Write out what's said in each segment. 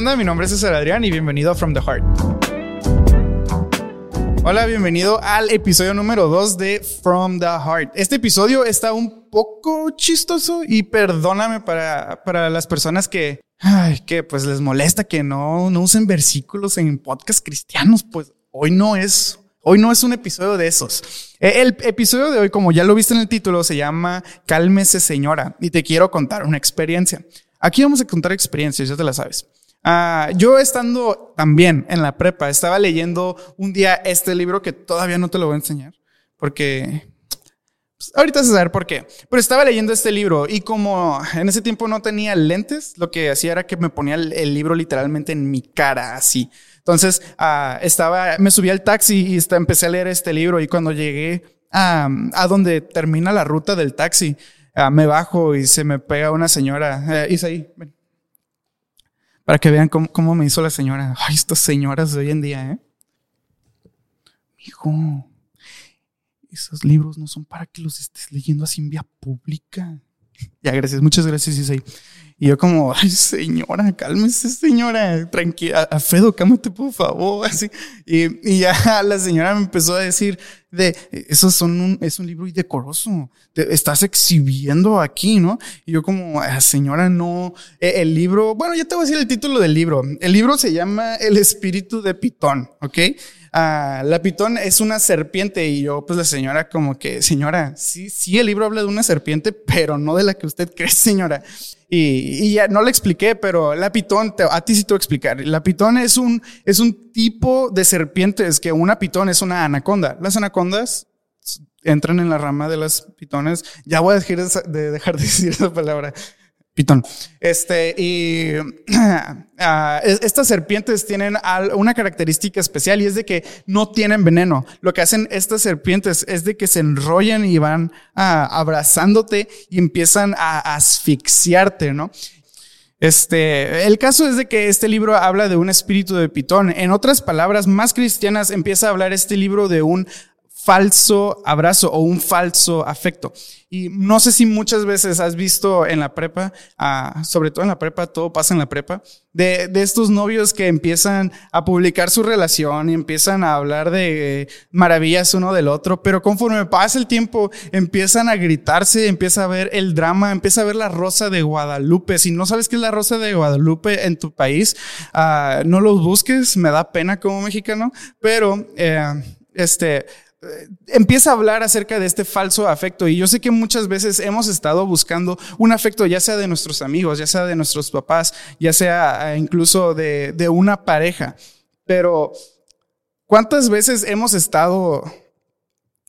Hola, mi nombre es César Adrián y bienvenido a From the Heart. Hola, bienvenido al episodio número 2 de From the Heart. Este episodio está un poco chistoso y perdóname para, para las personas que, ay, que pues les molesta que no, no usen versículos en podcast cristianos, pues hoy no es Hoy no es un episodio de esos. E, el episodio de hoy, como ya lo viste en el título, se llama Cálmese señora y te quiero contar una experiencia. Aquí vamos a contar experiencias, ya te la sabes. Ah, yo estando también en la prepa, estaba leyendo un día este libro que todavía no te lo voy a enseñar, porque pues, ahorita vas a saber por qué. Pero estaba leyendo este libro y como en ese tiempo no tenía lentes, lo que hacía era que me ponía el, libro literalmente en mi cara, así. Entonces, ah, estaba, me subí al taxi y empecé a leer este libro y cuando llegué a, a donde termina la ruta del taxi, ah, me bajo y se me pega una señora. Eh, ahí, Para que vean cómo, cómo, me hizo la señora. Ay, estas señoras de hoy en día, ¿eh? Hijo, esos libros no son para que los estés leyendo así en vía pública. Ya, gracias, muchas gracias, Isaí. Y yo como, ay, señora, cálmese, señora, tranquila, Alfredo, cámate, por favor, así. Y, y, ya la señora me empezó a decir de, eso son un, es un libro indecoroso, te estás exhibiendo aquí, ¿no? Y yo como, ah, señora, no, e, el libro, bueno, ya te voy a decir el título del libro. El libro se llama El espíritu de Pitón, ¿ok? Ah, la pitón es una serpiente y yo, pues la señora como que, señora, sí, sí, el libro habla de una serpiente, pero no de la que usted cree, señora. Y, ya no le expliqué, pero la pitón, a ti sí te voy a explicar. La pitón es un, es un tipo de serpientes que una pitón es una anaconda. Las anacondas entran en la rama de las pitones. Ya voy a dejar de, dejar de decir esa palabra. Pitón. Este, y ah, estas serpientes tienen una característica especial y es de que no tienen veneno. Lo que hacen estas serpientes es de que se enrollan y van ah, abrazándote y empiezan a asfixiarte, ¿no? Este, el caso es de que este libro habla de un espíritu de pitón. En otras palabras más cristianas, empieza a hablar este libro de un falso abrazo o un falso afecto. Y no sé si muchas veces has visto en la prepa, ah, sobre todo en la prepa, todo pasa en la prepa, de, de, estos novios que empiezan a publicar su relación y empiezan a hablar de maravillas uno del otro, pero conforme pasa el tiempo empiezan a gritarse, empieza a ver el drama, empieza a ver la rosa de Guadalupe. Si no sabes qué es la rosa de Guadalupe en tu país, ah, no los busques, me da pena como mexicano, pero eh, este empieza a hablar acerca de este falso afecto y yo sé que muchas veces hemos estado buscando un afecto ya sea de nuestros amigos, ya sea de nuestros papás, ya sea eh, incluso de una pareja, pero ¿cuántas veces hemos estado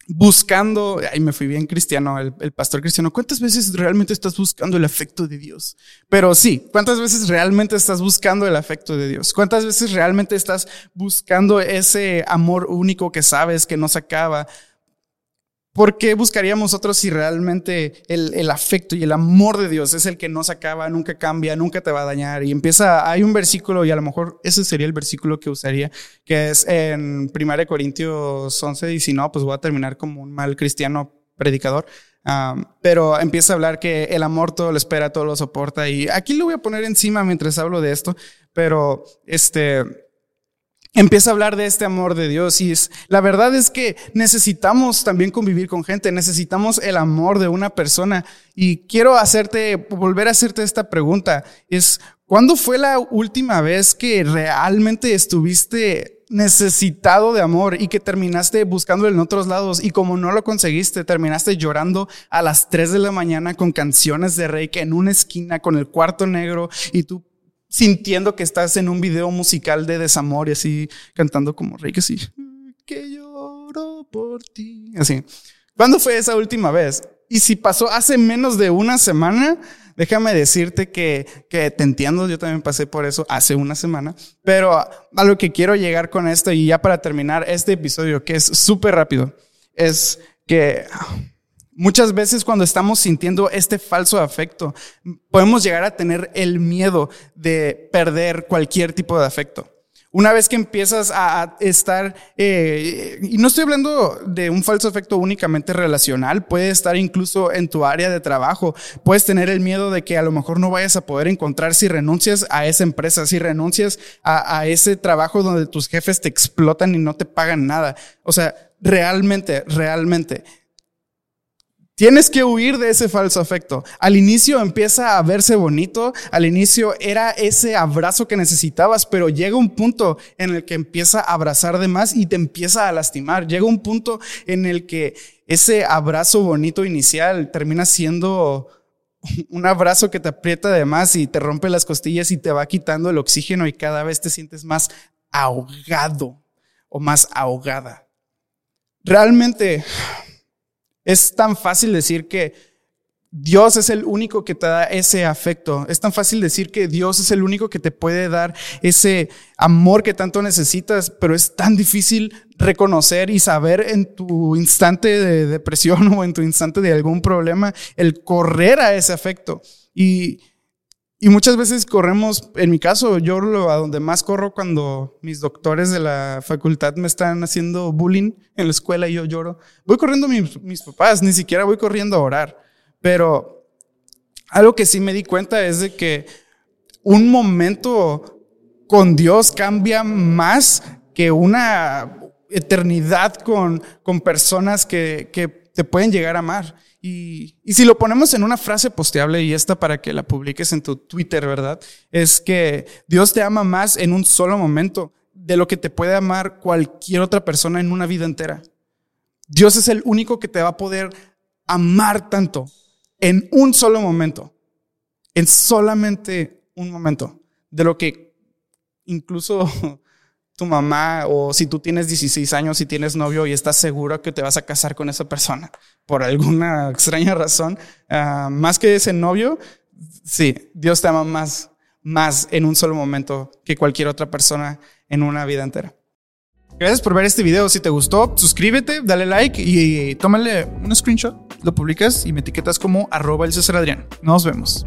buscando, ahí me fui bien cristiano, el, pastor cristiano, ¿cuántas veces realmente estás buscando el afecto de Dios? Pero sí, ¿cuántas veces realmente estás buscando el afecto de Dios? ¿Cuántas veces realmente estás buscando ese amor único que sabes que no se acaba? ¿Por qué buscaríamos otros si realmente el, afecto y el amor de Dios es el que no se acaba, nunca cambia, nunca te va a dañar? Y empieza, hay un versículo, y a lo mejor ese sería el versículo que usaría, que es en 1 Corintios 11, y si no, pues voy a terminar como un mal cristiano predicador. pero empieza a hablar que el amor todo lo espera, todo lo soporta. Y aquí lo voy a poner encima mientras hablo de esto, pero este empieza a hablar de este amor de Dios y es, la verdad es que necesitamos también convivir con gente, necesitamos el amor de una persona. Y quiero hacerte, volver a hacerte esta pregunta, es, ¿cuándo fue la última vez que realmente estuviste necesitado de amor y que terminaste buscando en otros lados y como no lo conseguiste, terminaste llorando a las 3 de la mañana con canciones de rey en una esquina con el cuarto negro y tú sintiendo que estás en un video musical de desamor y así cantando como rey, que sí, que lloro por ti. Así. ¿Cuándo fue esa última vez? Y si pasó hace menos de una semana, déjame decirte que, que te entiendo, yo también pasé por eso hace una semana, pero a lo que quiero llegar con esto y ya para terminar este episodio, que es súper rápido, es que Muchas veces cuando estamos sintiendo este falso afecto, podemos llegar a tener el miedo de perder cualquier tipo de afecto. Una vez que empiezas a estar, eh, y no estoy hablando de un falso efecto únicamente relacional, puede estar incluso en tu área de trabajo. Puedes tener el miedo de que a lo mejor no vayas a poder encontrar si renuncias a esa empresa, si renuncias a ese trabajo donde tus jefes te explotan y no te pagan nada. O sea, realmente, realmente Tienes que huir de ese falso afecto. Al inicio empieza a verse bonito, al inicio era ese abrazo que necesitabas, pero llega un punto en el que empieza a abrazar de más y te empieza a lastimar. Llega un punto en el que ese abrazo bonito inicial termina siendo un abrazo que te aprieta de más y te rompe las costillas y te va quitando el oxígeno y cada vez te sientes más ahogado o más ahogada. Realmente es tan fácil decir que Dios es el único que te da ese afecto. Es tan fácil decir que Dios es el único que te puede dar ese amor que tanto necesitas, pero es tan difícil reconocer y saber en tu instante de depresión o en tu instante de algún problema el correr a ese afecto. Y y muchas veces corremos, en mi caso, yo lo, a donde más corro cuando mis doctores de la facultad me están haciendo bullying en la escuela y yo lloro. Voy corriendo mis, mis papás, ni siquiera voy corriendo a orar. Pero algo que sí me di cuenta es de que un momento con Dios cambia más que una eternidad con, con personas que, que te pueden llegar a amar. Y, si lo ponemos en una frase posteable y esta para que la publiques en tu Twitter, ¿verdad? Es que Dios te ama más en un solo momento de lo que te puede amar cualquier otra persona en una vida entera. Dios es el único que te va a poder amar tanto en un solo momento, en solamente un momento, de lo que incluso tu mamá o si tú tienes 16 años y tienes novio y estás seguro que te vas a casar con esa persona por alguna extraña razón, ah, más que ese novio, sí, Dios te ama más, más en un solo momento que cualquier otra persona en una vida entera. Gracias por ver este video. Si te gustó, suscríbete, dale like y tómale un screenshot, lo publicas y me etiquetas como arroba el César Adrián. Nos vemos.